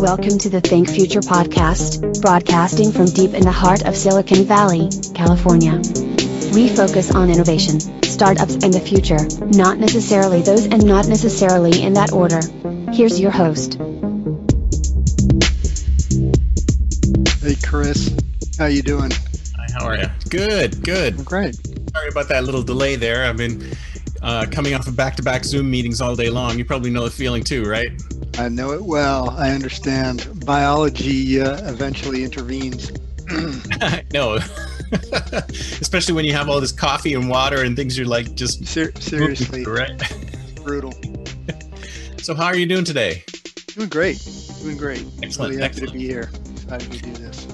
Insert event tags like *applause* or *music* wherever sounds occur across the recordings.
Welcome to the Think Future podcast, broadcasting from deep in the heart of Silicon Valley, California. We focus on innovation, startups, and the future, not necessarily those and not necessarily in that order. Here's your host. Hey Chris, how you doing? Hi, how are you? Good, good. Great. Sorry about that little delay there. I've been uh, coming off of back-to-back Zoom meetings all day long. You probably know the feeling too, right? I know it well. I understand. Biology uh, eventually intervenes. *laughs* no, *laughs* especially when you have all this coffee and water and things you're like just Ser- seriously, right? brutal. *laughs* So how are you doing today? Doing great. Doing great. Excellent, Really happy excellent. to be here. Excited to do this.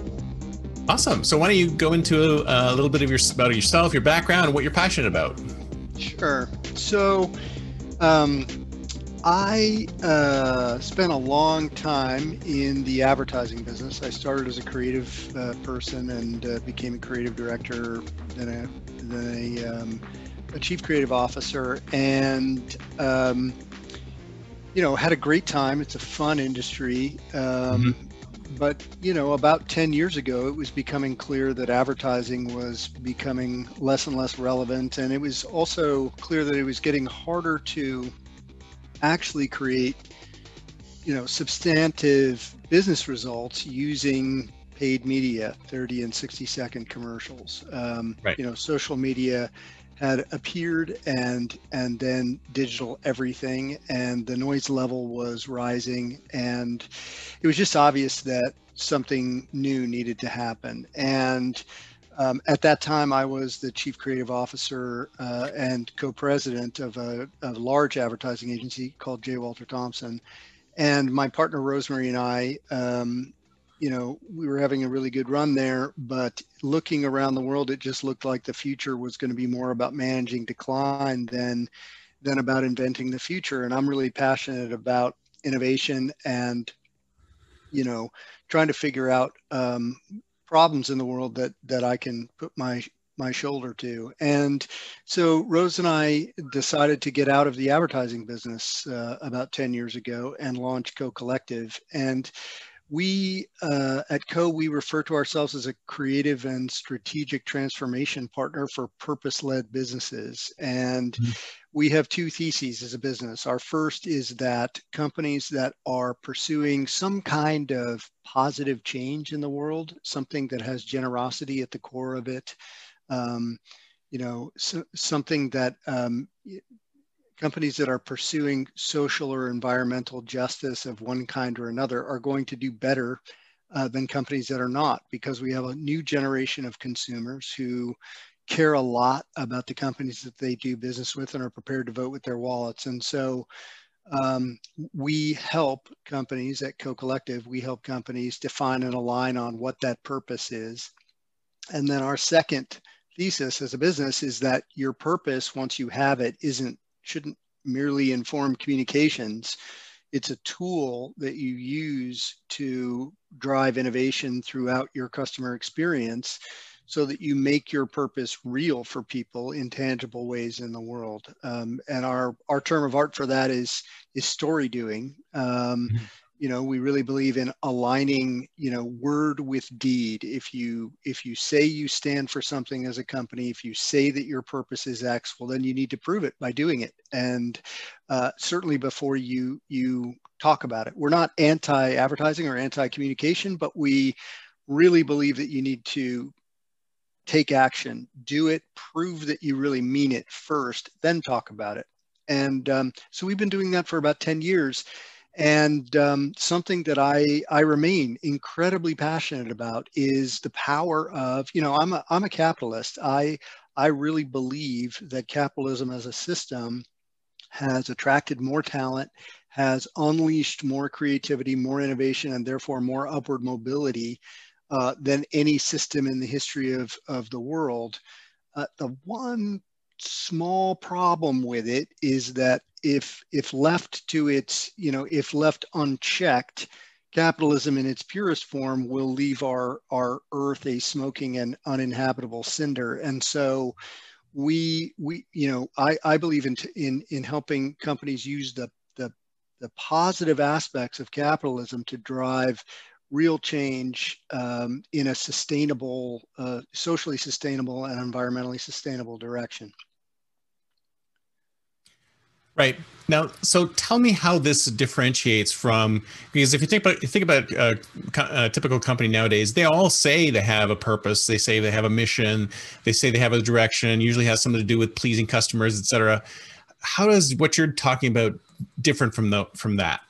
Awesome. So why don't you go into a, a little bit of your about yourself, your background, and what you're passionate about? Sure. So, um, I uh, spent a long time in the advertising business. I started as a creative uh, person and uh, became a creative director, then a, then a, um, a chief creative officer, and um, you know had a great time. It's a fun industry. Um, But you know, about 10 years ago, it was becoming clear that advertising was becoming less and less relevant, and it was also clear that it was getting harder to actually create, you know, substantive business results using paid media, 30 and 60 second commercials. Um, Right. You know, social media had appeared and and then digital everything and the noise level was rising and it was just obvious that something new needed to happen and um, at that time i was the chief creative officer uh, and co-president of a, a large advertising agency called j. Walter thompson. And my partner rosemary and i um, you know we were having a really good run there but looking around the world it just looked like the future was going to be more about managing decline than than about inventing the future. And i'm really passionate about innovation and you know trying to figure out um, problems in the world that that i can put my my shoulder to. And so rose and i decided to get out of the advertising business uh, about 10 years ago and launch co collective and we uh, at Co, we refer to ourselves as a creative and strategic transformation partner for purpose led businesses. And Mhm. we have two theses as a business. Our first is that companies that are pursuing some kind of positive change in the world, something that has generosity at the core of it, um, you know, so, something that um, companies that are pursuing social or environmental justice of one kind or another are going to do better uh, than companies that are not because we have a new generation of consumers who care a lot about the companies that they do business with and are prepared to vote with their wallets. And so um, we help companies at Co Collective, we help companies define and align on what that purpose is. And then our second thesis as a business is that your purpose, once you have it, isn't shouldn't merely inform communications. It's a tool that you use to drive innovation throughout your customer experience so that you make your purpose real for people in tangible ways in the world. Um, and our, our term of art for that is, is story doing. Um, Mhm. You know we really believe in aligning you know word with deed. If you if you say you stand for something as a company if you say that your purpose is x well then you need to prove it by doing it. And uh, certainly before you you talk about it. We're not anti-advertising or anti-communication but we really believe that you need to take action do it prove that you really mean it first then talk about it. And um, so we've been doing that for about 10 years and um, something that I, I remain incredibly passionate about is the power of, you know, I'm a, I'm a capitalist. I, I really believe that capitalism as a system has attracted more talent, has unleashed more creativity, more innovation, and therefore more upward mobility uh, than any system in the history of, of the world. Uh, the one small problem with it is that if if left to its you know if left unchecked capitalism in its purest form will leave our our earth a smoking and uninhabitable cinder. And so we we you know i i believe in in in helping companies use the the the positive aspects of capitalism to drive real change um, in a sustainable uh, socially sustainable and environmentally sustainable direction Right now, so tell me how this differentiates from because if you think about think about a, a, typical company nowadays, they all say they have a purpose, they say they have a mission, they say they have a direction. Usually has something to do with pleasing customers, etc. How does what you're talking about different from the from that?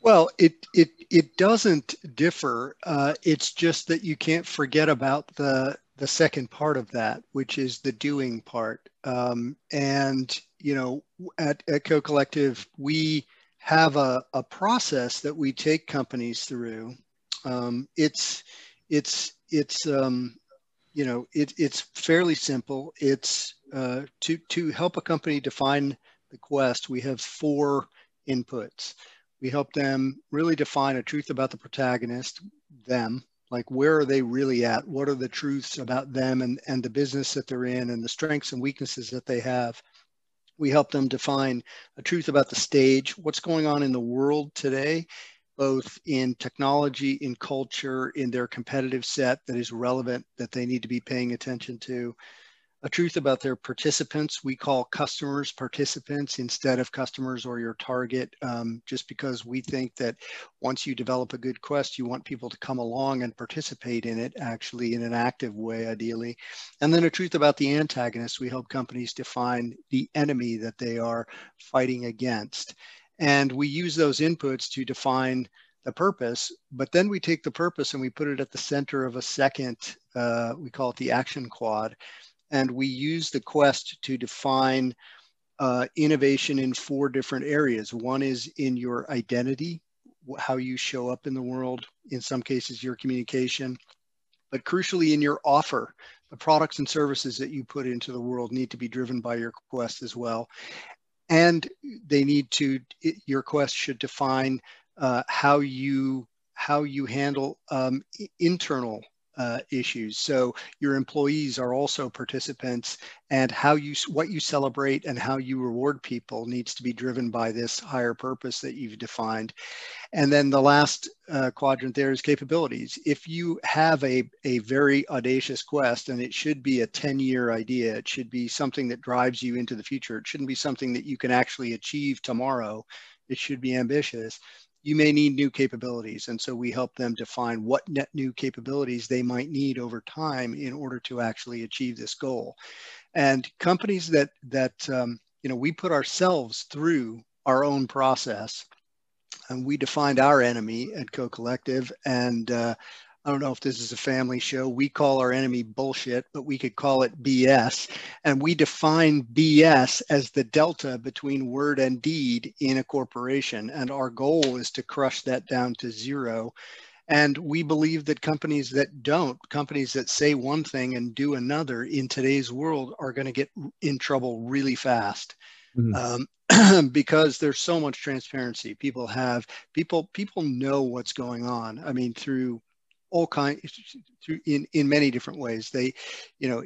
Well, it it it doesn't differ. Uh, it's just that you can't forget about the the second part of that, which is the doing part. Um, and you know, at, at Co-Collective, we have a, a process that we take companies through. Um, it's it's it's um, you know it, it's fairly simple. It's uh, to to help a company define the quest. We have four inputs. We help them really define a truth about the protagonist, them, like where are they really at? What are the truths about them and, and the business that they're in and the strengths and weaknesses that they have? We help them define a truth about the stage, what's going on in the world today, both in technology, in culture, in their competitive set that is relevant that they need to be paying attention to, a truth about their participants. We call customers participants instead of customers or your target, um, just because we think that once you develop a good quest, you want people to come along and participate in it actually in an active way, ideally. And then a truth about the antagonist. We help companies define the enemy that they are fighting against. And we use those inputs to define the purpose, but then we take the purpose and we put it at the center of a second, uh, we call it the action quad and we use the quest to define uh, innovation in four different areas. One is in your identity, how you show up in the world, in some cases, your communication, but crucially in your offer. The products and services that you put into the world need to be driven by your quest as well. And they need to, your quest should define uh, how you how you handle um, internal uh, issues. So your employees are also participants, and how you what you celebrate and how you reward people needs to be driven by this higher purpose that you've defined. And then the last uh, quadrant there is capabilities. If you have a a very audacious quest, and it should be a 10-year idea, it should be something that drives you into the future. It shouldn't be something that you can actually achieve tomorrow. It should be ambitious you may need new capabilities. And so we help them define what net new capabilities they might need over time in order to actually achieve this goal. And companies that, that um, you know, we put ourselves through our own process and we defined our enemy at Co-Collective and uh, I don't know if this is a family show. We call our enemy bullshit, but we could call it BS. And we define BS as the delta between word and deed in a corporation. And our goal is to crush that down to zero. And we believe that companies that don't, companies that say one thing and do another in today's world are going to get in trouble really fast. Mm-hmm. Um, *clears throat* because there's so much transparency people have people people know what's going on i mean through all kinds in in many different ways. They, you know,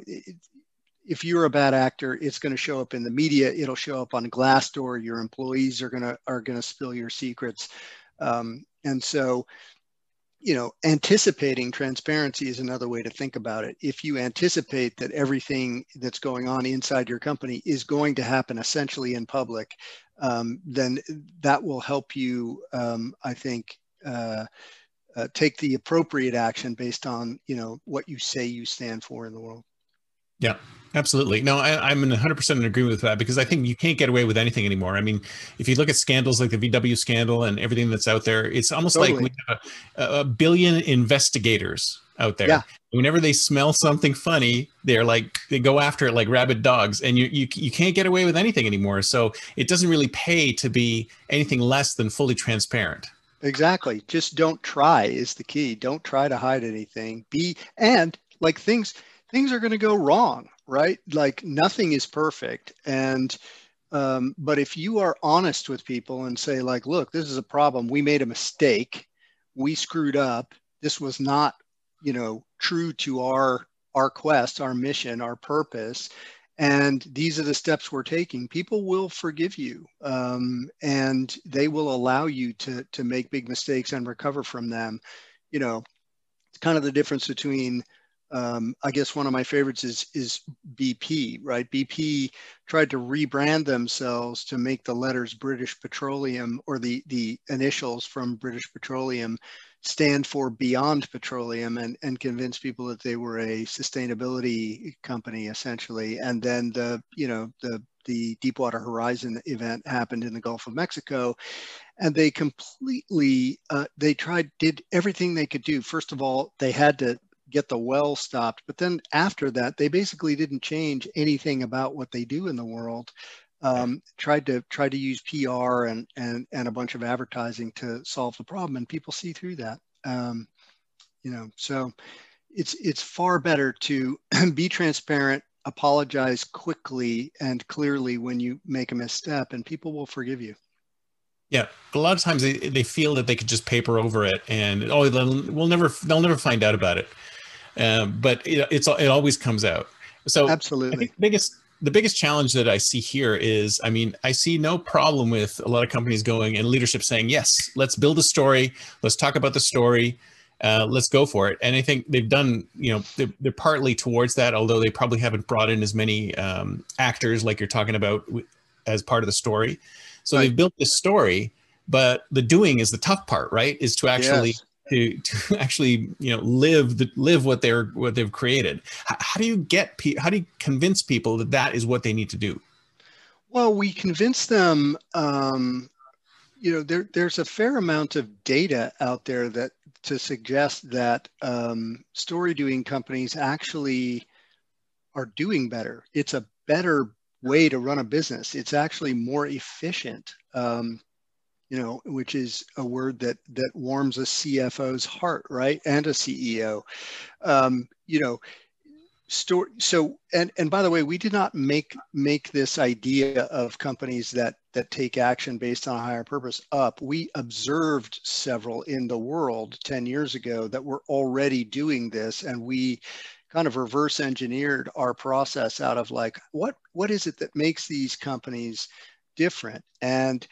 if you're a bad actor, it's going to show up in the media. It'll show up on Glassdoor. Your employees are gonna are gonna spill your secrets, um, and so you know, anticipating transparency is another way to think about it. If you anticipate that everything that's going on inside your company is going to happen essentially in public, um, then that will help you, um, I think, uh, uh, take the appropriate action based on you know what you say you stand for in the world yeah absolutely no I, am in 100% in agreement with that because i think you can't get away with anything anymore i mean if you look at scandals like the vw scandal and everything that's out there it's almost totally. like we have a, a billion investigators out there. Yeah. Whenever they smell something funny, they're like they go after it like rabid dogs, and you you you can't get away with anything anymore. So it doesn't really pay to be anything less than fully transparent. Exactly. Just don't try is the key. Don't try to hide anything. Be and like things things are going to go wrong, right? Like nothing is perfect and um, but if you are honest with people and say like look this is a problem we made a mistake we screwed up this was not you know true to our our quest our mission our purpose and these are the steps we're taking people will forgive you um, and they will allow you to to make big mistakes and recover from them you know it's kind of the difference between um, I guess one of my favorites is is BP, right? BP tried to rebrand themselves to make the letters British Petroleum or the the initials from British Petroleum stand for Beyond Petroleum and, and convince people that they were a sustainability company essentially. And then the, you know, the, the Deepwater Horizon event happened in the Gulf of Mexico and they completely, uh, they tried, did everything they could do. First of all, they had to get the well stopped. But then after that, they basically didn't change anything about what they do in the world um, tried to tried to use PR and and and a bunch of advertising to solve the problem, and people see through that. Um, you know, so it's it's far better to *clears throat* be transparent, apologize quickly and clearly when you make a misstep, and people will forgive you. Yeah, a lot of times they, they feel that they could just paper over it, and oh, we'll never they'll never find out about it. Um, but it, it's it always comes out. So absolutely, biggest the biggest challenge that I see here is, I mean, I see no problem with a lot of companies going and leadership saying, yes, let's build a story. Let's talk about the story. Uh, let's go for it. And I think they've done, you know, they're, they're partly towards that, although they probably haven't brought in as many um, actors like you're talking about as part of the story. So right. they've built this story, but the doing is the tough part, right? Is to actually yes to to *laughs* actually you know live the, live what they're what they've created. How, how do you get pe- how do you convince people that that is what they need to do? Well we convince them um, you know there, there's a fair amount of data out there that to suggest that um, story doing companies actually are doing better. It's a better way to run a business. It's actually more efficient. Um, you know, which is a word that that warms a CFO's heart, right, and a CEO. Um, you know, store. So, and and by the way, we did not make make this idea of companies that that take action based on a higher purpose up. We observed several in the world 10 years ago that were already doing this, and we kind of reverse engineered our process out of like what what is it that makes these companies different and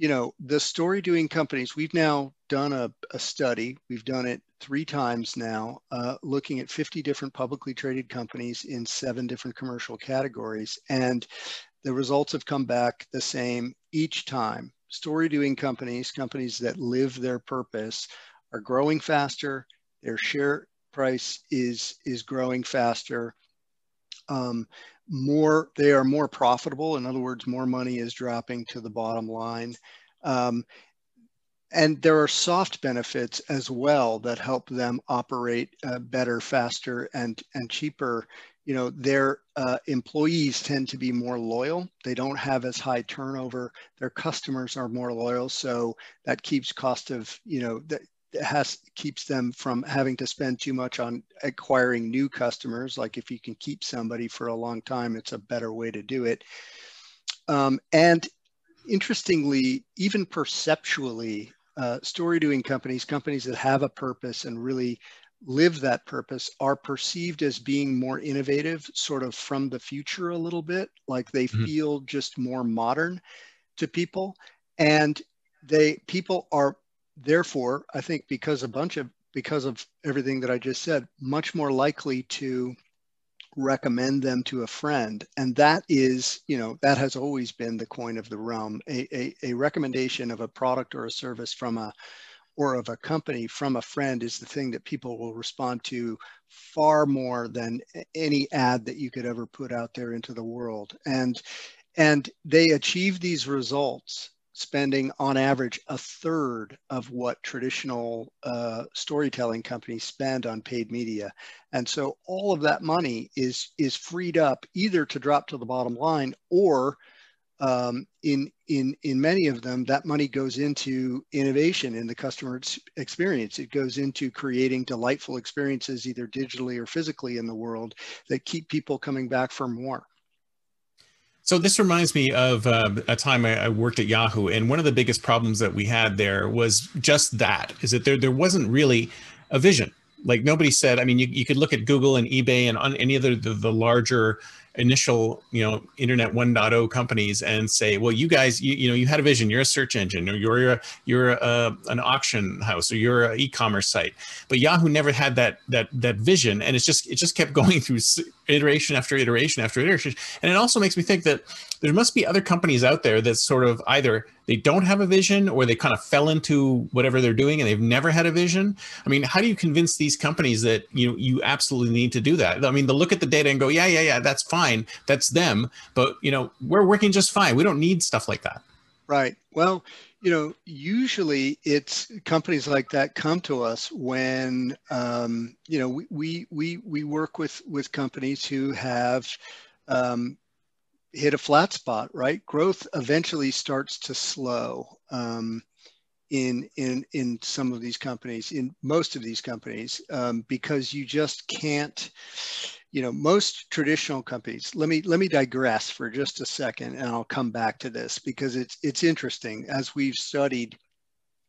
you know, the story doing companies, we've now done a, a study, we've done it three times now, uh, looking at 50 different publicly traded companies in seven different commercial categories. And the results have come back the same each time. Story doing companies, companies that live their purpose, are growing faster, their share price is, is growing faster. Um, more they are more profitable. In other words more money is dropping to the bottom line. Um, and there are soft benefits as well that help them operate uh, better faster and and cheaper. You know their uh, employees tend to be more loyal. They don't have as high turnover. Their customers are more loyal. So that keeps cost of you know that has keeps them from having to spend too much on acquiring new customers. Like if you can keep somebody for a long time, it's a better way to do it. Um, and interestingly, even perceptually, uh, story doing companies, companies that have a purpose and really live that purpose, are perceived as being more innovative, sort of from the future a little bit. Like they mm-hmm. feel just more modern to people. And they people are therefore, I think because a bunch of because of everything that I just said, much more likely to recommend them to a friend. And that is, you know, that has always been the coin of the realm. A, a, a recommendation of a product or a service from a or of a company from a friend is the thing that people will respond to far more than any ad that you could ever put out there into the world. And and they achieve these results spending on average a third of what traditional uh, storytelling companies spend on paid media. And so all of that money is, is freed up either to drop to the bottom line or um, in in in many of them, that money goes into innovation in the customer experience. It goes into creating delightful experiences, either digitally or physically, in the world that keep people coming back for more. So this reminds me of uh, a time I, I, worked at Yahoo, and one of the biggest problems that we had there was just that: is that there there wasn't really a vision. Like nobody said. I mean, you, you could look at Google and eBay and on any other the, the larger initial you know internet 1.0 companies and say well you guys you, you know you had a vision you're a search engine or you're a, you're a, an auction house or you're an e-commerce site but yahoo never had that that that vision and it's just it just kept *laughs* going through iteration after iteration after iteration. And it also makes me think that there must be other companies out there that sort of either they don't have a vision or they kind of fell into whatever they're doing and they've never had a vision. I mean how do you convince these companies that you you absolutely need to do that? I mean to look at the data and go yeah yeah yeah that's fine. That's them. But you know we're working just fine. We don't need stuff like that. Right. Well you know usually it's companies like that come to us when um, you know we, we we we work with with companies who have um, hit a flat spot, right? Growth eventually starts to slow um, in in in some of these companies, in most of these companies, um, because you just can't. You know, most traditional companies. Let me let me digress for just a second, and I'll come back to this because it's it's interesting as we've studied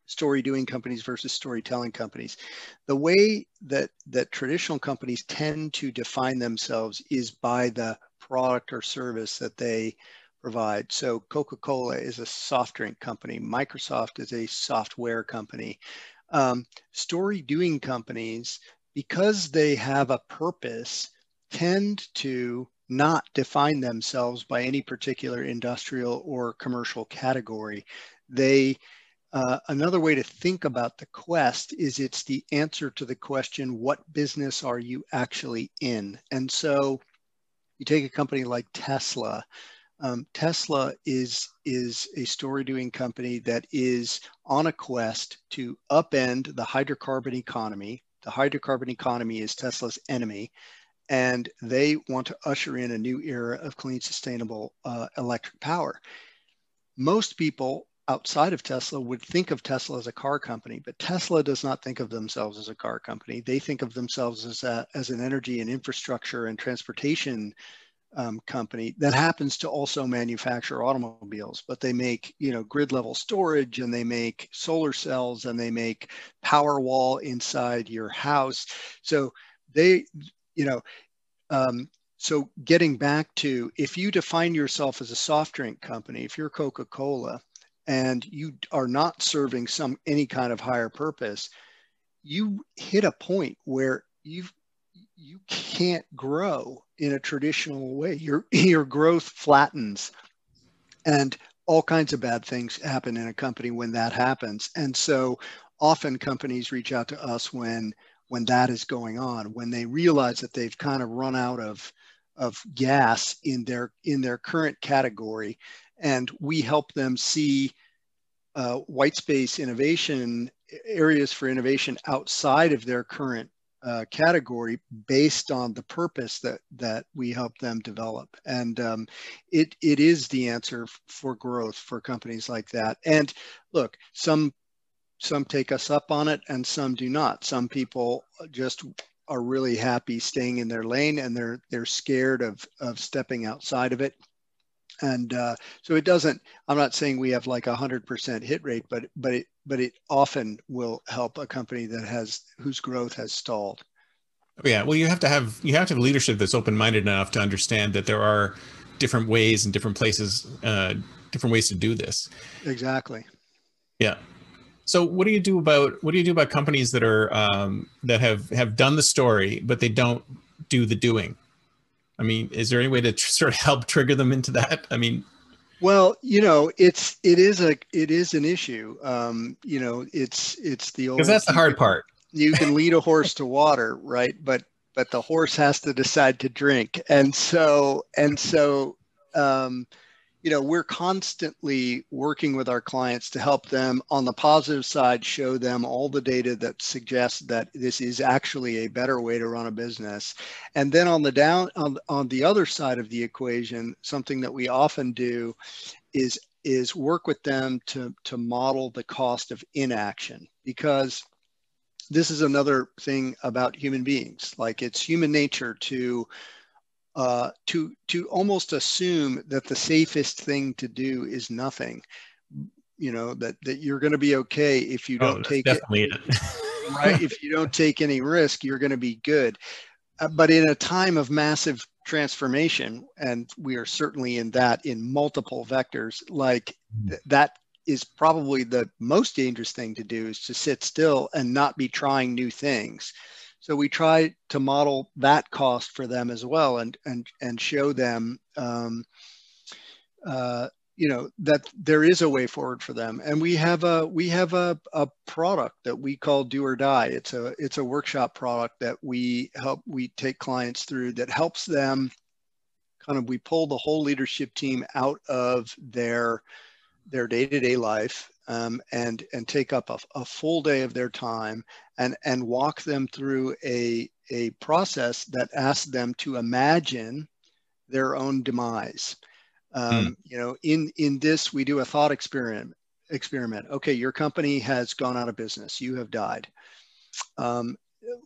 story doing companies versus storytelling companies. The way that that traditional companies tend to define themselves is by the product or service that they provide. So Coca-Cola is a soft drink company. Microsoft is a software company. Um, story doing companies, because they have a purpose, tend to not define themselves by any particular industrial or commercial category. They uh, another way to think about the quest is it's the answer to the question, what business are you actually in? And so you take a company like Tesla. Um, Tesla is is a story doing company that is on a quest to upend the hydrocarbon economy. The hydrocarbon economy is Tesla's enemy, and they want to usher in a new era of clean, sustainable uh, electric power. Most people outside of Tesla would think of Tesla as a car company, but Tesla does not think of themselves as a car company. They think of themselves as, a, as an energy and infrastructure and transportation um, company that happens to also manufacture automobiles, but they make you know grid level storage and they make solar cells and they make power wall inside your house. So they, you know, um, so getting back to if you define yourself as a soft drink company, if you're Coca Cola, and you are not serving some any kind of higher purpose, you hit a point where you've you can't grow in a traditional way. Your *laughs* your growth flattens, and all kinds of bad things happen in a company when that happens. And so often companies reach out to us when when that is going on, when they realize that they've kind of run out of of gas in their in their current category. And we help them see uh, white space innovation areas for innovation outside of their current uh, category based on the purpose that that we help them develop. And um, it it is the answer for growth for companies like that. And look some some take us up on it and some do not. Some people just are really happy staying in their lane and they're they're scared of of stepping outside of it. And uh, so it doesn't i'm not saying we have like a 100% hit rate but but it but it often will help a company that has whose growth has stalled. Oh, yeah. Well you have to have you have to have leadership that's open-minded enough to understand that there are different ways and different places uh, different ways to do this. Exactly. Yeah so what do you do about what do you do about companies that are um, that have have done the story but they don't do the doing I mean, is there any way to tr- *laughs* sort of help trigger them into that? I mean, well, you know, it's it is a it is an issue. Um, you know, it's it's the old because that's the hard part. You can *laughs* lead a horse to water, right? But but the horse has to decide to drink, and so and so, um, you know we're constantly working with our clients to help them on the positive side show them all the data that suggests that this is actually a better way to run a business. And then on the down on, on the other side of the equation something that we often do is is work with them to to model the cost of inaction because this is another thing about human beings. Like it's human nature to uh, to to almost assume that the safest thing to do is nothing. You know that that you're going to be okay if you don't oh, take it. it. *laughs* right, if you don't take any risk, you're going to be good. Uh, but in a time of massive transformation, and we are certainly in that in multiple vectors, like mm. th- that is probably the most dangerous thing to do is to sit still and not be trying new things so we try to model that cost for them as well, and and and show them, um, uh, you know, that there is a way forward for them. And we have a we have a, a product that we call Do or Die. It's a it's a workshop product that we help we take clients through that helps them kind of we pull the whole leadership team out of their their day-to-day life um, and and take up a, a, full day of their time and and walk them through a a process that asks them to imagine their own demise. Um, mm. You know, in in this we do a thought experiment. Experiment. Okay, your company has gone out of business. You have died. Um,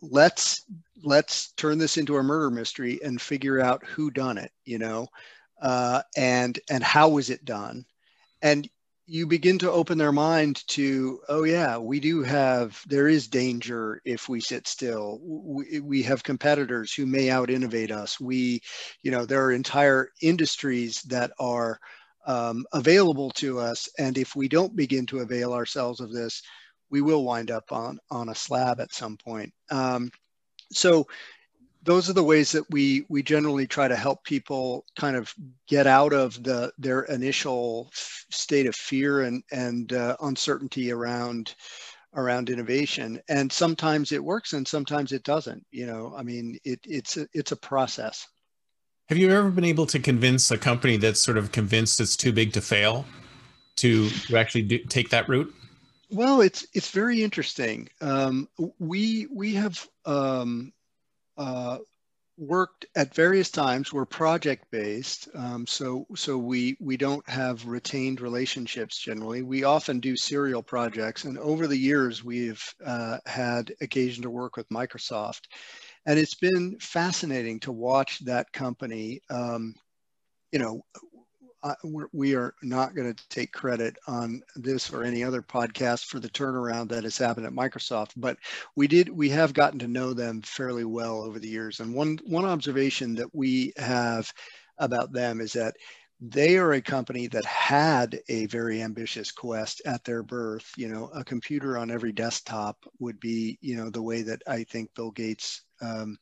let's let's turn this into a murder mystery and figure out who done it. You know, uh, and and how was it done? And you begin to open their mind to oh yeah we do have there is danger if we sit still. We, we have competitors who may out innovate us. We you know there are entire industries that are um, available to us. And if we don't begin to avail ourselves of this we will wind up on on a slab at some point. Um, so those are the ways that we we generally try to help people kind of get out of the their initial state of fear and and uh, uncertainty around around innovation. And sometimes it works and sometimes it doesn't you know i mean it, it's a, it's a process. Have you ever been able to convince a company that's sort of convinced it's too big to fail to, to actually do, take that route? Well it's it's very interesting. Um, we we have um, uh, worked at various times. We're project based, um, so so we we don't have retained relationships generally. We often do serial projects, and over the years we've uh, had occasion to work with Microsoft, and it's been fascinating to watch that company. Um, you know, we're, we are not going to take credit on this or any other podcast for the turnaround that has happened at Microsoft, but we did we have gotten to know them fairly well over the years. And one one observation that we have about them is that they are a company that had a very ambitious quest at their birth. You know, a computer on every desktop would be, you know, the way that I think Bill Gates um,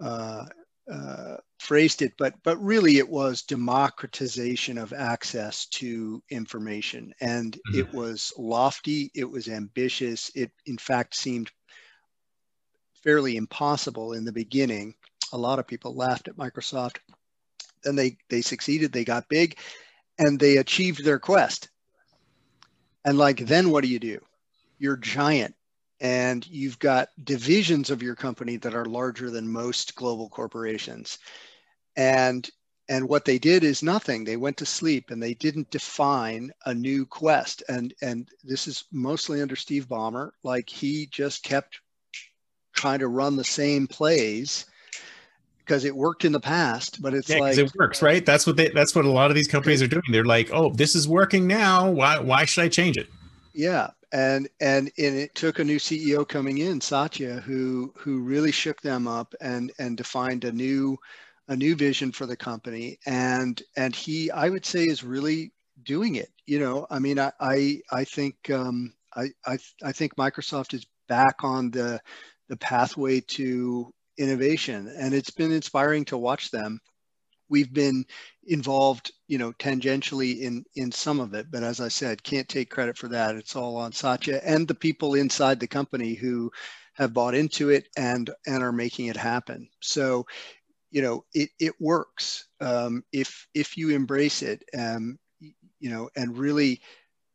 uh, uh, phrased it, but but really it was democratization of access to information, and mm-hmm. it was lofty, it was ambitious. It in fact seemed fairly impossible in the beginning. A lot of people laughed at Microsoft. Then they they succeeded, they got big, and they achieved their quest. And like then what do you do? You're giant and you've got divisions of your company that are larger than most global corporations. And and what they did is nothing. They went to sleep and they didn't define a new quest. And and this is mostly under steve ballmer. Like he just kept trying to run the same plays because it worked in the past but it's yeah, like it works right? That's what they that's what a lot of these companies are doing. They're like oh this is working now. Why why should i change it? Yeah and and and it took a new CEO coming in, Satya, who who really shook them up and and defined a new a new vision for the company. And and he, I would say, is really doing it. You know, I mean, I I, I think um, I, I I think Microsoft is back on the the pathway to innovation, and it's been inspiring to watch them we've been involved you know tangentially in in some of it but as i said can't take credit for that. It's all on satya and the people inside the company who have bought into it and and are making it happen. So you know it, it works. Um, if if you embrace it um, you know and really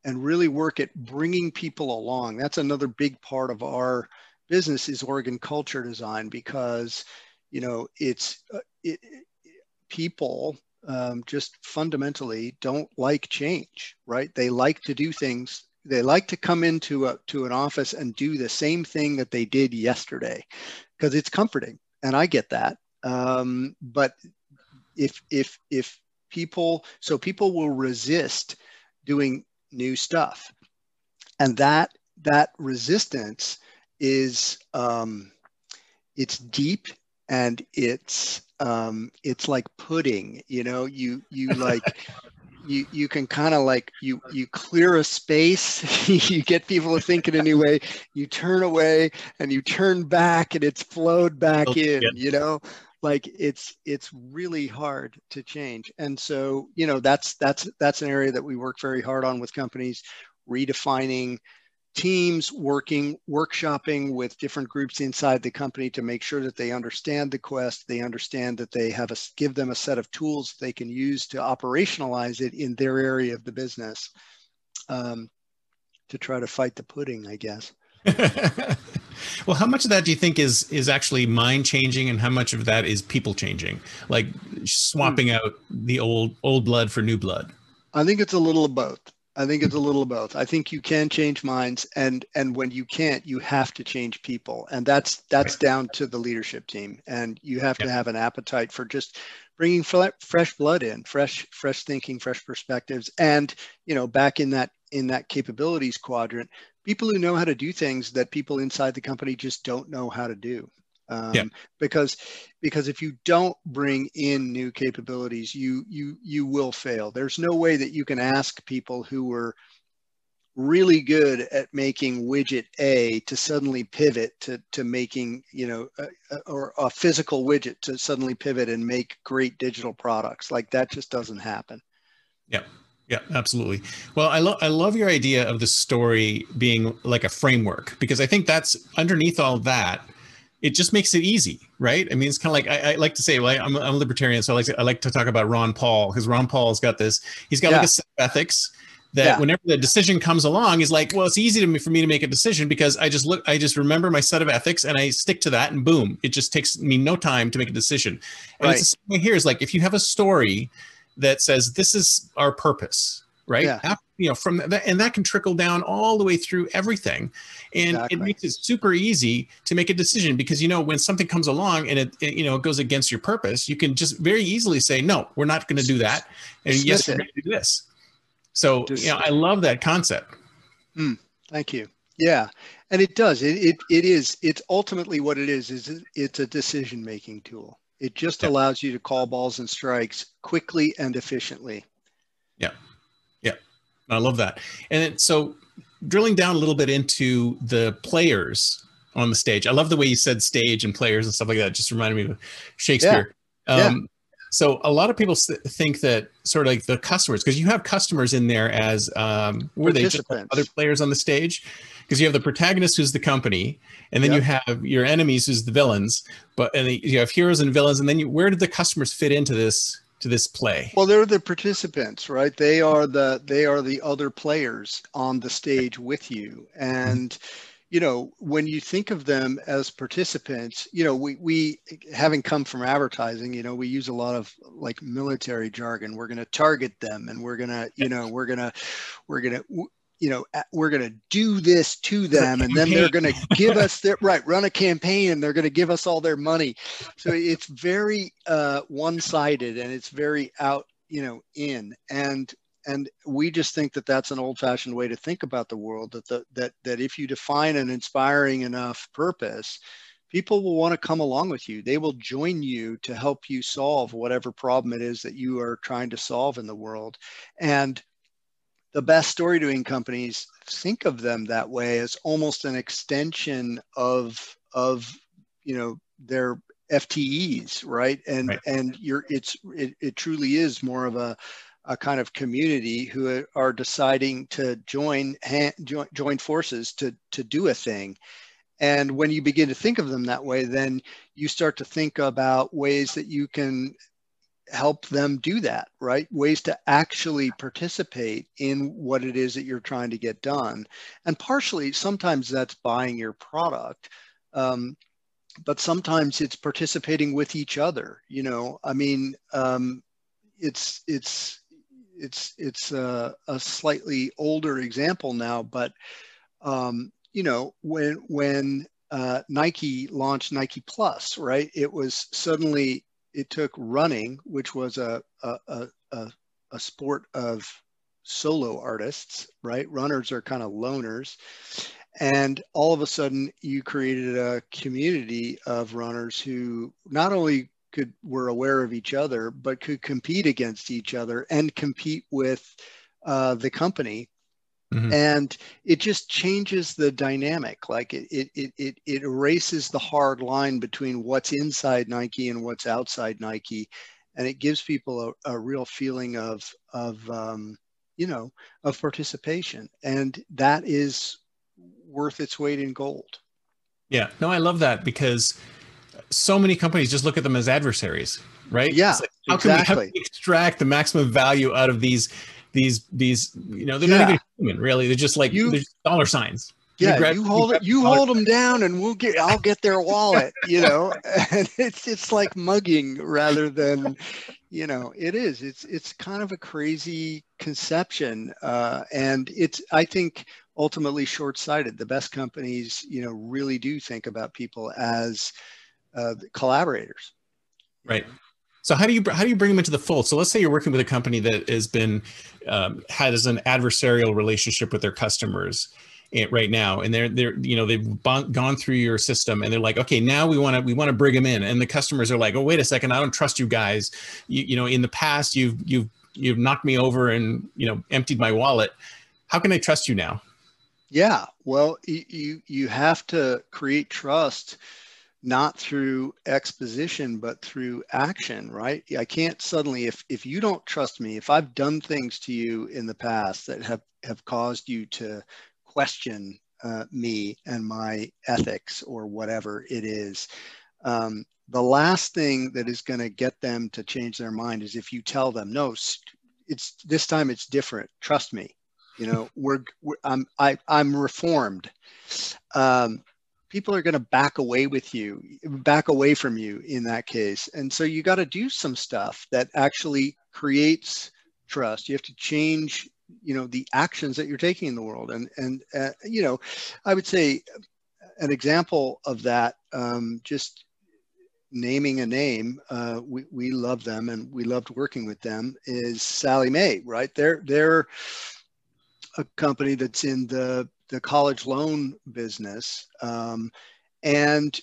and really work at bringing people along. That's another big part of our business is organ culture design because you know it's uh, it, people um, just fundamentally don't like change right? They like to do things they like to come into a to an office and do the same thing that they did yesterday because it's comforting and i get that. Um, but if if if people so people will resist doing new stuff and that that resistance is um, it's deep and it's um, it's like pudding you know you you like *laughs* you you can kind of like you you clear a space *laughs* you get people to think in a new way you turn away and you turn back and it's flowed back in you know? Like it's it's really hard to change. And so you know that's that's that's an area that we work very hard on with companies redefining teams working workshopping with different groups inside the company to make sure that they understand the quest they understand that they have a give them a set of tools they can use to operationalize it in their area of the business um, to try to fight the pudding i guess *laughs* well, how much of that do you think is is actually mind changing, and how much of that is people changing, like swapping hmm. out the old old blood for new blood? I think it's a little of both. I think it's a little of both. I think you can change minds, and and when you can't, you have to change people, and that's that's right. down to the leadership team, and you have to have an appetite for just bringing fresh blood in, fresh fresh thinking, fresh perspectives, and you know back in that in that capabilities quadrant, people who know how to do things that people inside the company just don't know how to do. Um, yeah. because because if you don't bring in new capabilities you you you will fail there's no way that you can ask people who were really good at making widget a to suddenly pivot to to making you know a, a, or a physical widget to suddenly pivot and make great digital products like that just doesn't happen yeah yeah, absolutely. Well, I love I love your idea of the story being like a framework because I think that's underneath all that. It just makes it easy, right? I mean, it's kind of like I, I, like to say, well, I, am a libertarian, so I like to, I like to talk about Ron Paul because Ron Paul's got this. He's got yeah. like a set of ethics that yeah. whenever the decision comes along, is like, well, it's easy to me for me to make a decision because I just look, I just remember my set of ethics and I stick to that, and boom, it just takes me no time to make a decision. And right. it's the same here is like if you have a story that says this is our purpose right yeah. After, you know from that and that can trickle down all the way through everything and exactly. it makes it super easy to make a decision because you know when something comes along and it, it you know it goes against your purpose you can just very easily say no we're not going to do that and Dismiss yes we're going to do this so you know i love that concept mm, thank you yeah and it does it, it it is it's ultimately what it is is it's a decision making tool it just yeah. allows you to call balls and strikes quickly and efficiently. Yeah. I love that. And so drilling down a little bit into the players on the stage. I love the way you said stage and players and stuff like that. It just reminded me of Shakespeare. Yeah. Um, yeah. So a lot of people think that sort of like the customers, because you have customers in there as um, were they just other players on the stage? because you have the protagonist who's the company and then yep. you have your enemies who's the villains but and you have heroes and villains and then you, where did the customers fit into this to this play. Well they're the participants right? They are the they are the other players on the stage with you. And you know when you think of them as participants you know we we having come from advertising you know we use a lot of like military jargon. We're going to target them and we're going to you know we're going to we're going to you know we're going to do this to them and then they're going to give us *laughs* their right run a campaign and they're going to give us all their money. So it's very uh, one-sided and it's very out you know in. And and we just think that that's an old-fashioned way to think about the world that the, that that if you define an inspiring enough purpose people will want to come along with you. They will join you to help you solve whatever problem it is that you are trying to solve in the world. And the best story doing companies think of them that way as almost an extension of of you know their FTEs, right? And right. and you're it's it, it truly is more of a a kind of community who are deciding to join join, join forces to to do a thing And when you begin to think of them that way, then you start to think about ways that you can help them do that, right? Ways to actually participate in what it is that you're trying to get done. And partially, sometimes that's buying your product. Um, but sometimes it's participating with each other. You know, I mean, um, it's it's it's it's a, a, slightly older example now, but um, you know, when when uh, Nike launched Nike Plus, right? It was suddenly it took running, which was a a, a, a sport of solo artists, right? Runners are kind of loners. And all of a sudden, you created a community of runners who not only could were aware of each other, but could compete against each other and compete with uh, the company Mm-hmm. and it just changes the dynamic like it, it it it erases the hard line between what's inside nike and what's outside nike. And it gives people a, a real feeling of of um, you know of participation. And that is worth its weight in gold. Yeah. No i love that because so many companies just look at them as adversaries right? Yeah like, how exactly. can we, how can we extract the maximum value out of these these these you know they're yeah. not even human really. They're just like you, they're just dollar signs. Yeah you hold it you hold them down and we'll get i'll get their wallet you *laughs* know? *laughs* And it's it's like mugging rather than you know it is. It's it's kind of a crazy conception uh, and it's i think ultimately short-sighted. The best companies you know really do think about people as uh, collaborators. Right so how do you how do you bring them into the fold? So let's say you're working with a company that has been um, has an adversarial relationship with their customers eh, right now, and they're they're you know they've gone through your system, and they're like, okay, now we want to we want to bring them in, and the customers are like, oh wait a second, I don't trust you guys. You, you know, in the past you've you've you've knocked me over and you know emptied my wallet. How can I trust you now? Yeah, well, you you have to create trust not through exposition but through action right? I can't suddenly if if you don't trust me if i've done things to you in the past that have have caused you to question uh, me and my ethics or whatever it is um, the last thing that is going to get them to change their mind is if you tell them no it's this time it's different. Trust me. You know we're, we're i'm I, i'm reformed. Um, people are going to back away with you back away from you in that case. And so you got to do some stuff that actually creates trust. You have to change you know the actions that you're taking in the world. And and uh, you know i would say an example of that um, just naming a name uh, we, we love them and we loved working with them is Sallie Mae right? They're they're a company that's in the the college loan business. Um, and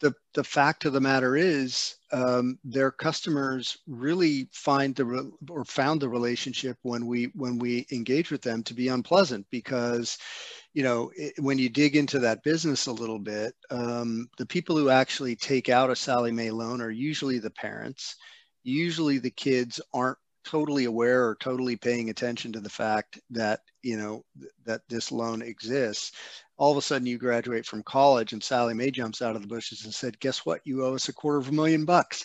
the, the fact of the matter is um, their customers really find the re- or found the relationship when we when we engage with them to be unpleasant because you know it, when you dig into that business a little bit um, the people who actually take out a Sallie Mae loan are usually the parents usually the kids aren't totally aware or totally paying attention to the fact that you know th- that this loan exists all of a sudden you graduate from college and Sallie Mae jumps out of the bushes and said guess what? You owe us a quarter of a million bucks.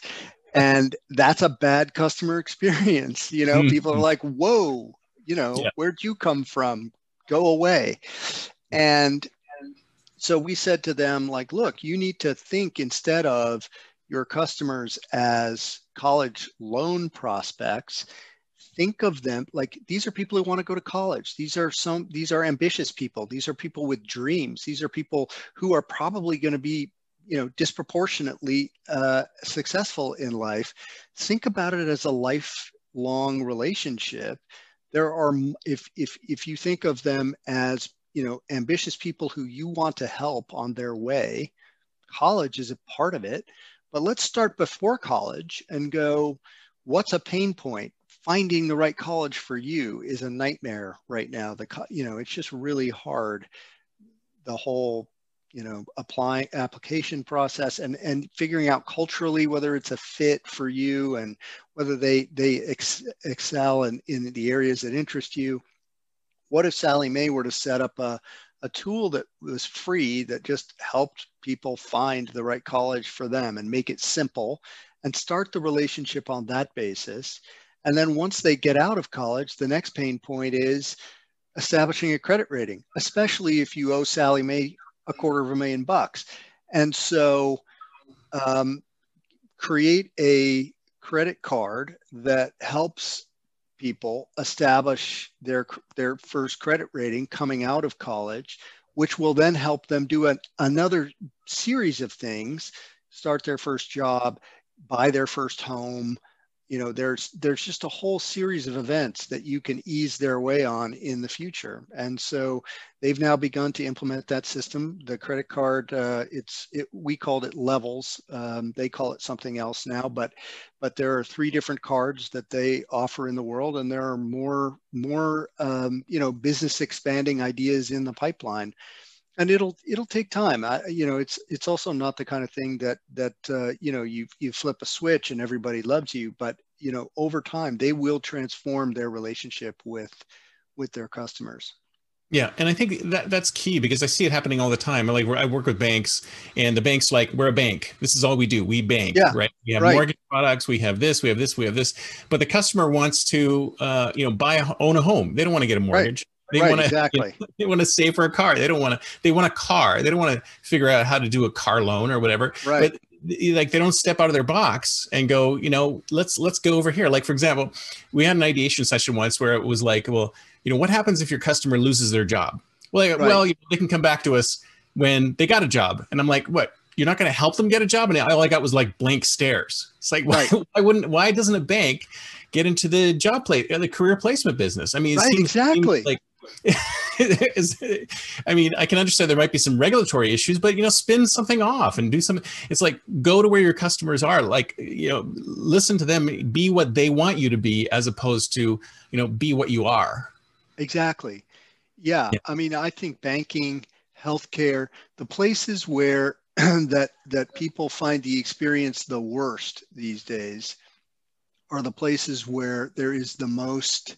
And that's a bad customer *laughs* experience you know? Hmm. People are like whoa you know yeah. where'd you come from? Go away. And so we said to them like look you need to think instead of your customers as college loan prospects think of them like these are people who want to go to college. These are some these are ambitious people. These are people with dreams. These are people who are probably going to be you know disproportionately uh, successful in life. Think about it as a lifelong relationship. There are if if if you think of them as you know ambitious people who you want to help on their way college is a part of it but let's start before college and go, what's a pain point? Finding the right college for you is a nightmare right now. The you know, it's just really hard. The whole you know applying application process and and figuring out culturally whether it's a fit for you and whether they they ex- excel in in the areas that interest you what if Sallie Mae were to set up a, a tool that was free that just helped people find the right college for them and make it simple and start the relationship on that basis. And then once they get out of college, the next pain point is establishing a credit rating, especially if you owe Sallie Mae a quarter of a million bucks. And so um, create a credit card that helps people establish their their first credit rating coming out of college which will then help them do an, another series of things start their first job buy their first home you know there's there's just a whole series of events that you can ease their way on in the future. And so they've now begun to implement that system. The credit card uh, it's it, we called it levels. Um, they call it something else now but but there are three different cards that they offer in the world and there are more more um, you know business expanding ideas in the pipeline and it'll it'll take time. I, you know, it's it's also not the kind of thing that that uh, you know you you flip a switch and everybody loves you, but you know over time they will transform their relationship with with their customers. Yeah, and I think that that's key because I see it happening all the time. Like I work with banks, and the banks like we're a bank. This is all we do. We bank, yeah, right? We have right. mortgage products. We have this. We have this. We have this. But the customer wants to, uh, you know, buy a, own a home. They don't want to get a mortgage. Right. They right, want to exactly. You know, *laughs* they want to save for a car. They don't want to. They want a car. They don't want to figure out how to do a car loan or whatever. Right. But like they don't step out of their box and go, you know, let's let's go over here. Like for example, we had an ideation session once where it was like, well, you know, what happens if your customer loses their job? Well, right. well, they can come back to us when they got a job, and I'm like, what? You're not going to help them get a job, and all I got was like blank stares. It's like, *laughs* why, right. why wouldn't? Why doesn't a bank get into the job play, uh, the career placement business? I mean, right, seems, exactly. Seems like *laughs* I mean, I can understand there might be some regulatory issues, but you know, spin something off and do something. It's like go to where your customers are. Like you know, listen to them, be what they want you to be, as opposed to you know, be what you are. Exactly. Yeah. yeah. I mean, I think banking, healthcare, the places where *clears throat* that that people find the experience the worst these days are the places where there is the most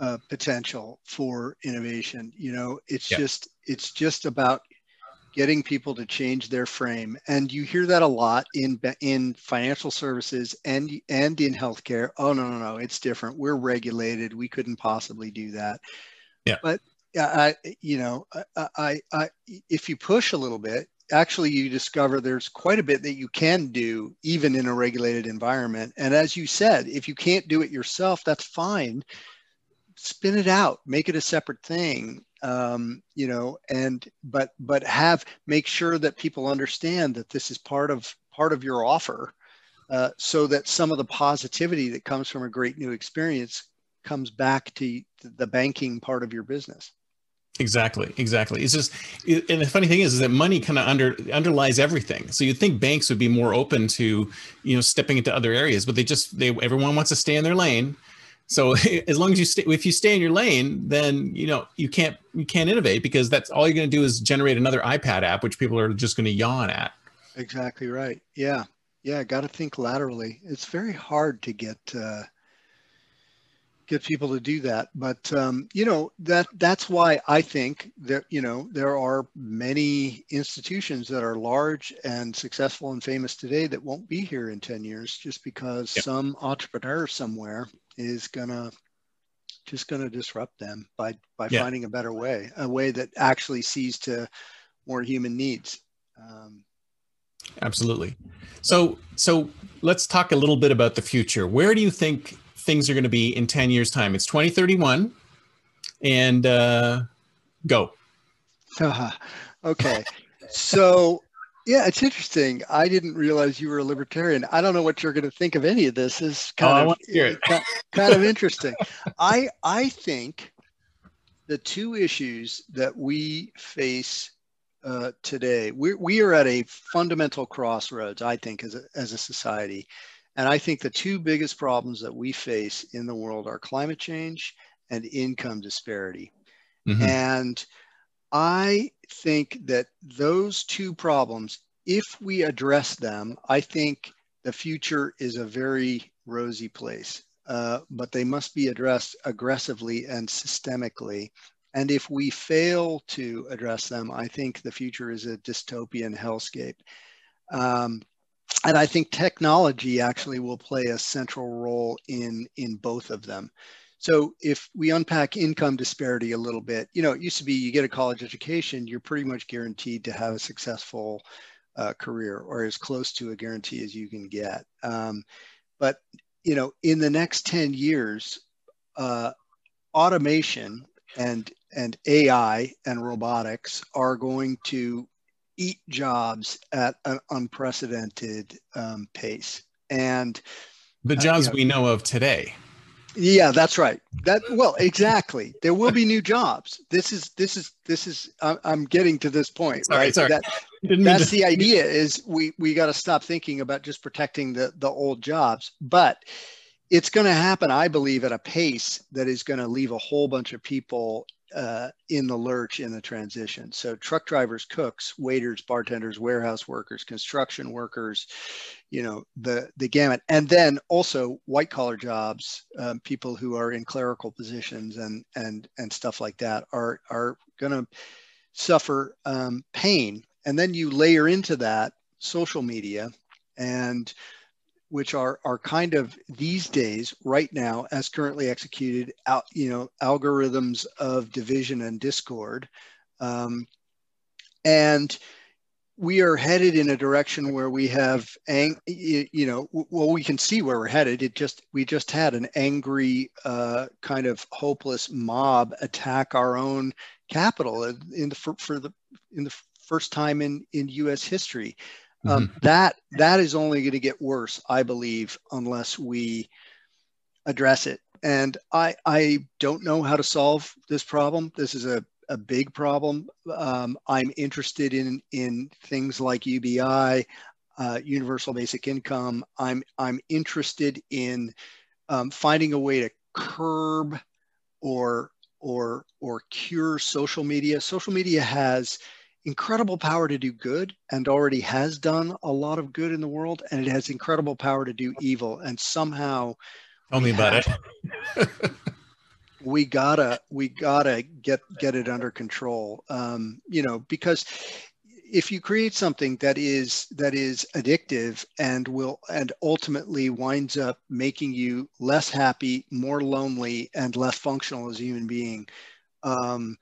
uh, potential for innovation. You know, it's yeah. just it's just about getting people to change their frame, and you hear that a lot in in financial services and and in healthcare. Oh no no no, it's different. We're regulated. We couldn't possibly do that. Yeah. But I, you know, I, I, I, if you push a little bit, actually you discover there's quite a bit that you can do even in a regulated environment. And as you said, if you can't do it yourself, that's fine spin it out make it a separate thing um, you know and but but have make sure that people understand that this is part of part of your offer uh, so that some of the positivity that comes from a great new experience comes back to the banking part of your business Exactly, exactly. It's just, and the funny thing is, is that money kind of under underlies everything. So you'd think banks would be more open to, you know, stepping into other areas, but they just they everyone wants to stay in their lane, so *laughs* as long as you stay, if you stay in your lane, then you know you can't you can't innovate because that's all you're going to do is generate another iPad app, which people are just going to yawn at. Exactly right. Yeah, yeah. Got to think laterally. It's very hard to get uh, get people to do that, but um, you know that that's why I think that you know there are many institutions that are large and successful and famous today that won't be here in ten years just because yep. some entrepreneur somewhere is gonna just gonna disrupt them by by yeah. finding a better way, a way that actually sees to more human needs. Um, Absolutely. So so let's talk a little bit about the future. Where do you think things are going to be in 10 years time? It's 2031 and uh, go. *laughs* okay. So yeah, it's interesting. I didn't realize you were a libertarian. I don't know what you're going to think of any of this. Is kind oh, of kind of interesting. I I think the two issues that we face uh, today, we we are at a fundamental crossroads. I think as a, as a society, and I think the two biggest problems that we face in the world are climate change and income disparity. Mm-hmm. And I think that those two problems, if we address them, I think the future is a very rosy place. Uh, but they must be addressed aggressively and systemically. And if we fail to address them, I think the future is a dystopian hellscape. Um, and I think technology actually will play a central role in in both of them. So if we unpack income disparity a little bit, you know, it used to be you get a college education, you're pretty much guaranteed to have a successful uh, career or as close to a guarantee as you can get. Um, but you know, in the next 10 years, uh, automation and and AI and robotics are going to eat jobs at an unprecedented um, pace. And the jobs uh, you know, we know of today. Yeah, that's right. That well, exactly. There will be new jobs. This is this is this is. I'm getting to this point, sorry, right? Sorry. That, *laughs* that's the idea. Is we we got to stop thinking about just protecting the the old jobs, but it's going to happen, I believe, at a pace that is going to leave a whole bunch of people uh, in the lurch in the transition. So truck drivers, cooks, waiters, bartenders, warehouse workers, construction workers, you know, the the gamut, and then also white collar jobs, um, people who are in clerical positions and and and stuff like that are are going to suffer um, pain. And then you layer into that social media and which are are kind of these days right now as currently executed out you know algorithms of division and discord. Um, and we are headed in a direction where we have ang- you know well we can see where we're headed. It just we just had an angry uh, kind of hopeless mob attack our own Capitol in the for, for the in the first time in in US history um, mm-hmm. that that is only going to get worse, I believe, unless we address it. And I I don't know how to solve this problem. This is a a big problem. Um, I'm interested in in things like UBI, uh, universal basic income. I'm I'm interested in um, finding a way to curb or or or cure social media. Social media has incredible power to do good and already has done a lot of good in the world and it has incredible power to do evil. And somehow tell me about have, it. we gotta we gotta get get it under control. Um, you know because if you create something that is that is addictive and will and ultimately winds up making you less happy more lonely and less functional as a human being um,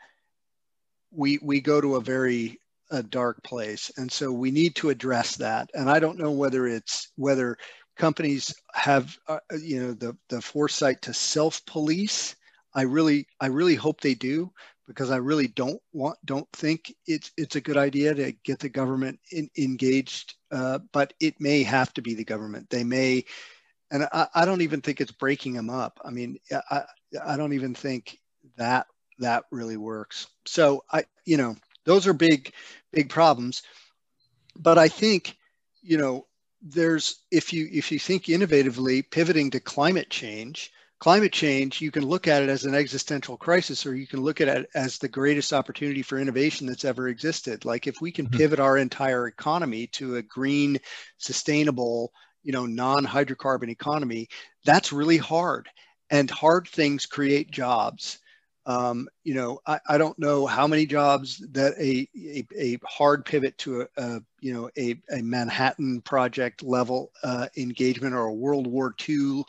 we we go to a very a dark place. And so we need to address that. And i don't know whether it's whether companies have uh, you know the the foresight to self police i really i really hope they do because i really don't want don't think it's it's a good idea to get the government in, engaged uh, but it may have to be the government. They may and I, I don't even think it's breaking them up. I mean i i don't even think that that really works. So I, you know, those are big, big problems. But I think, you know, there's if you if you think innovatively, pivoting to climate change, climate change, you can look at it as an existential crisis, or you can look at it as the greatest opportunity for innovation that's ever existed. Like if we can mm-hmm. pivot our entire economy to a green, sustainable, you know, non-hydrocarbon economy, that's really hard. And hard things create jobs. Um, you know, I, I, don't know how many jobs that a, a, a hard pivot to a, a, you know a, a Manhattan Project level uh, engagement or a World War II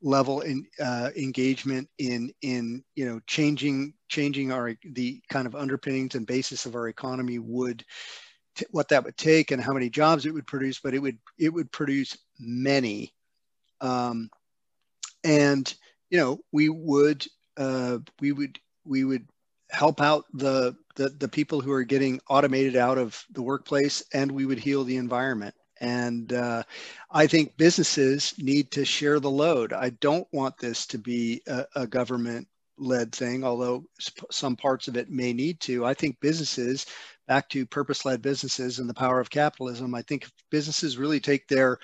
level in uh, engagement in in you know changing changing our the kind of underpinnings and basis of our economy would what that would take and how many jobs it would produce, but it would it would produce many, um, and you know we would uh, we would we would help out the, the the people who are getting automated out of the workplace, and we would heal the environment. And uh, I think businesses need to share the load. I don't want this to be a, a government led thing, although some parts of it may need to. I think businesses, back to purpose led businesses and the power of capitalism, I think businesses really take their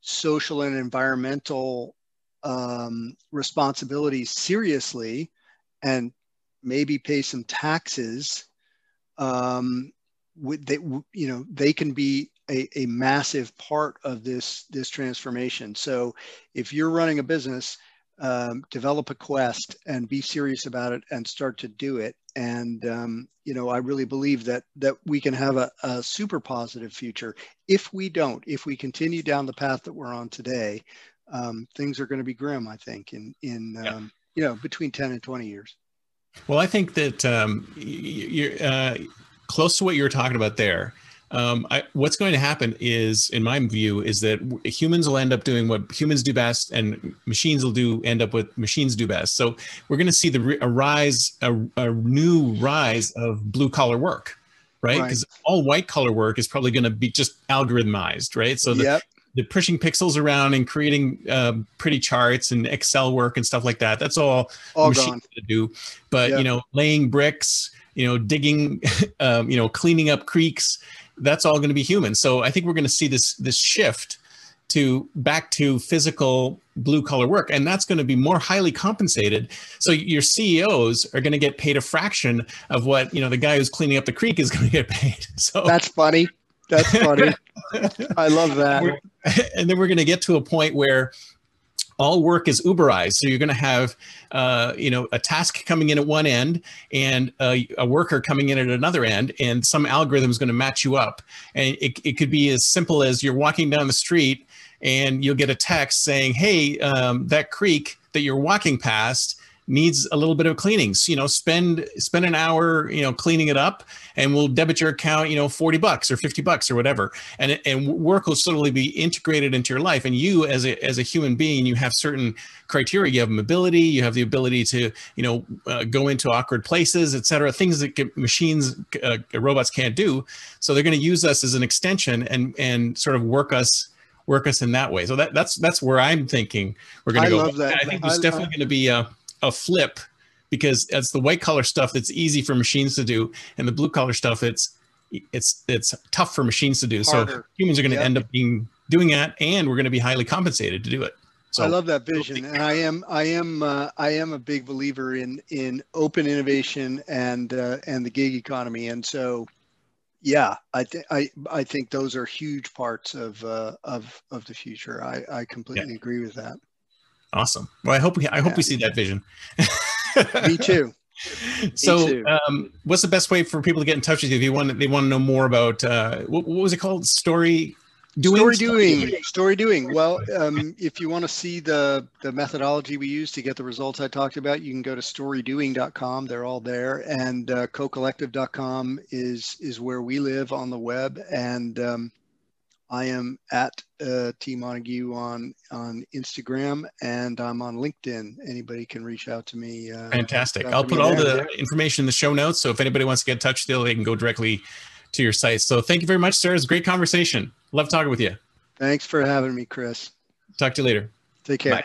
social and environmental um, responsibilities seriously and maybe pay some taxes, um, they, you know, they can be a, a massive part of this this transformation. So if you're running a business, um, develop a quest and be serious about it and start to do it. And um, you know, I really believe that that we can have a, a, super positive future. If we don't, if we continue down the path that we're on today, um, things are going to be grim. I think in in yeah. Um, you know between ten and twenty years. Well, I think that um, you're uh, close to what you were talking about there. Um, I, what's going to happen is, in my view, is that humans will end up doing what humans do best, and machines will do end up with machines do best. So we're going to see the a rise, a, a new rise of blue collar work, right? Because right. all white collar work is probably going to be just algorithmized, right? So the, yep. The pushing pixels around and creating uh, pretty charts and Excel work and stuff like that. That's all, all machines gone. do. But you know, laying bricks, you know, digging, *laughs* um, you know, cleaning up creeks that's all going to be human. So I think we're going to see this this shift to back to physical blue collar work and that's going to be more highly compensated so your ceos are going to get paid a fraction of what you know the guy who's cleaning up the creek is going to get paid *laughs* so that's funny that's funny *laughs* i love that *laughs* and then we're going to get to a point where all work is Uberized. So you're going to have, uh, you know, a task coming in at one end and a, a worker coming in at another end, and some algorithm is going to match you up. And it, it could be as simple as you're walking down the street and you'll get a text saying, "Hey, um, that creek that you're walking past." Needs a little bit of cleaning. So, you know, spend spend an hour, you know, cleaning it up, and we'll debit your account, you know, forty bucks or fifty bucks or whatever, and and work will slowly be integrated into your life. And you, as a as a human being, you have certain criteria. You have mobility, you have the ability to, you know, uh, go into awkward places, etc. Things that machines, uh, robots can't do. So they're going to use us as an extension and and sort of work us work us in that way. So that that's that's where I'm thinking we're going to go. Love that. I think there's I, definitely going to be a a flip because it's the white collar stuff that's easy for machines to do, and the blue collar stuff it's it's it's tough for machines to do. Harder. So humans are going to yep. end up being doing that, and we're going to be highly compensated to do it. So I love that vision, and I am I am uh, I am a big believer in in open innovation and uh, and the gig economy, and so yeah, I think I I think those are huge parts of uh, of of the future. I I completely yeah. agree with that. Awesome. Well, I hope we I hope we see that vision. *laughs* Me too. *laughs* so, too. Um, what's the best way for people to get in touch with you if you want they want to know more about uh, what, what was it called? Story doing. Story doing. Story doing. Well, um, if you want to see the the methodology we use to get the results I talked about, you can go to storydoing.com. They're all there, and uh, cocollective.com is is where we live on the web, and um, I am at uh, T Montague on on Instagram and I'm on LinkedIn. Anybody can reach out to me. Uh, Fantastic. I'll put all the information in the show notes. So if anybody wants to get in touch still, they can go directly to your site. So thank you very much, sir. It's a great conversation. Love talking with you. Thanks for having me, Chris. Talk to you later. Take care. Bye.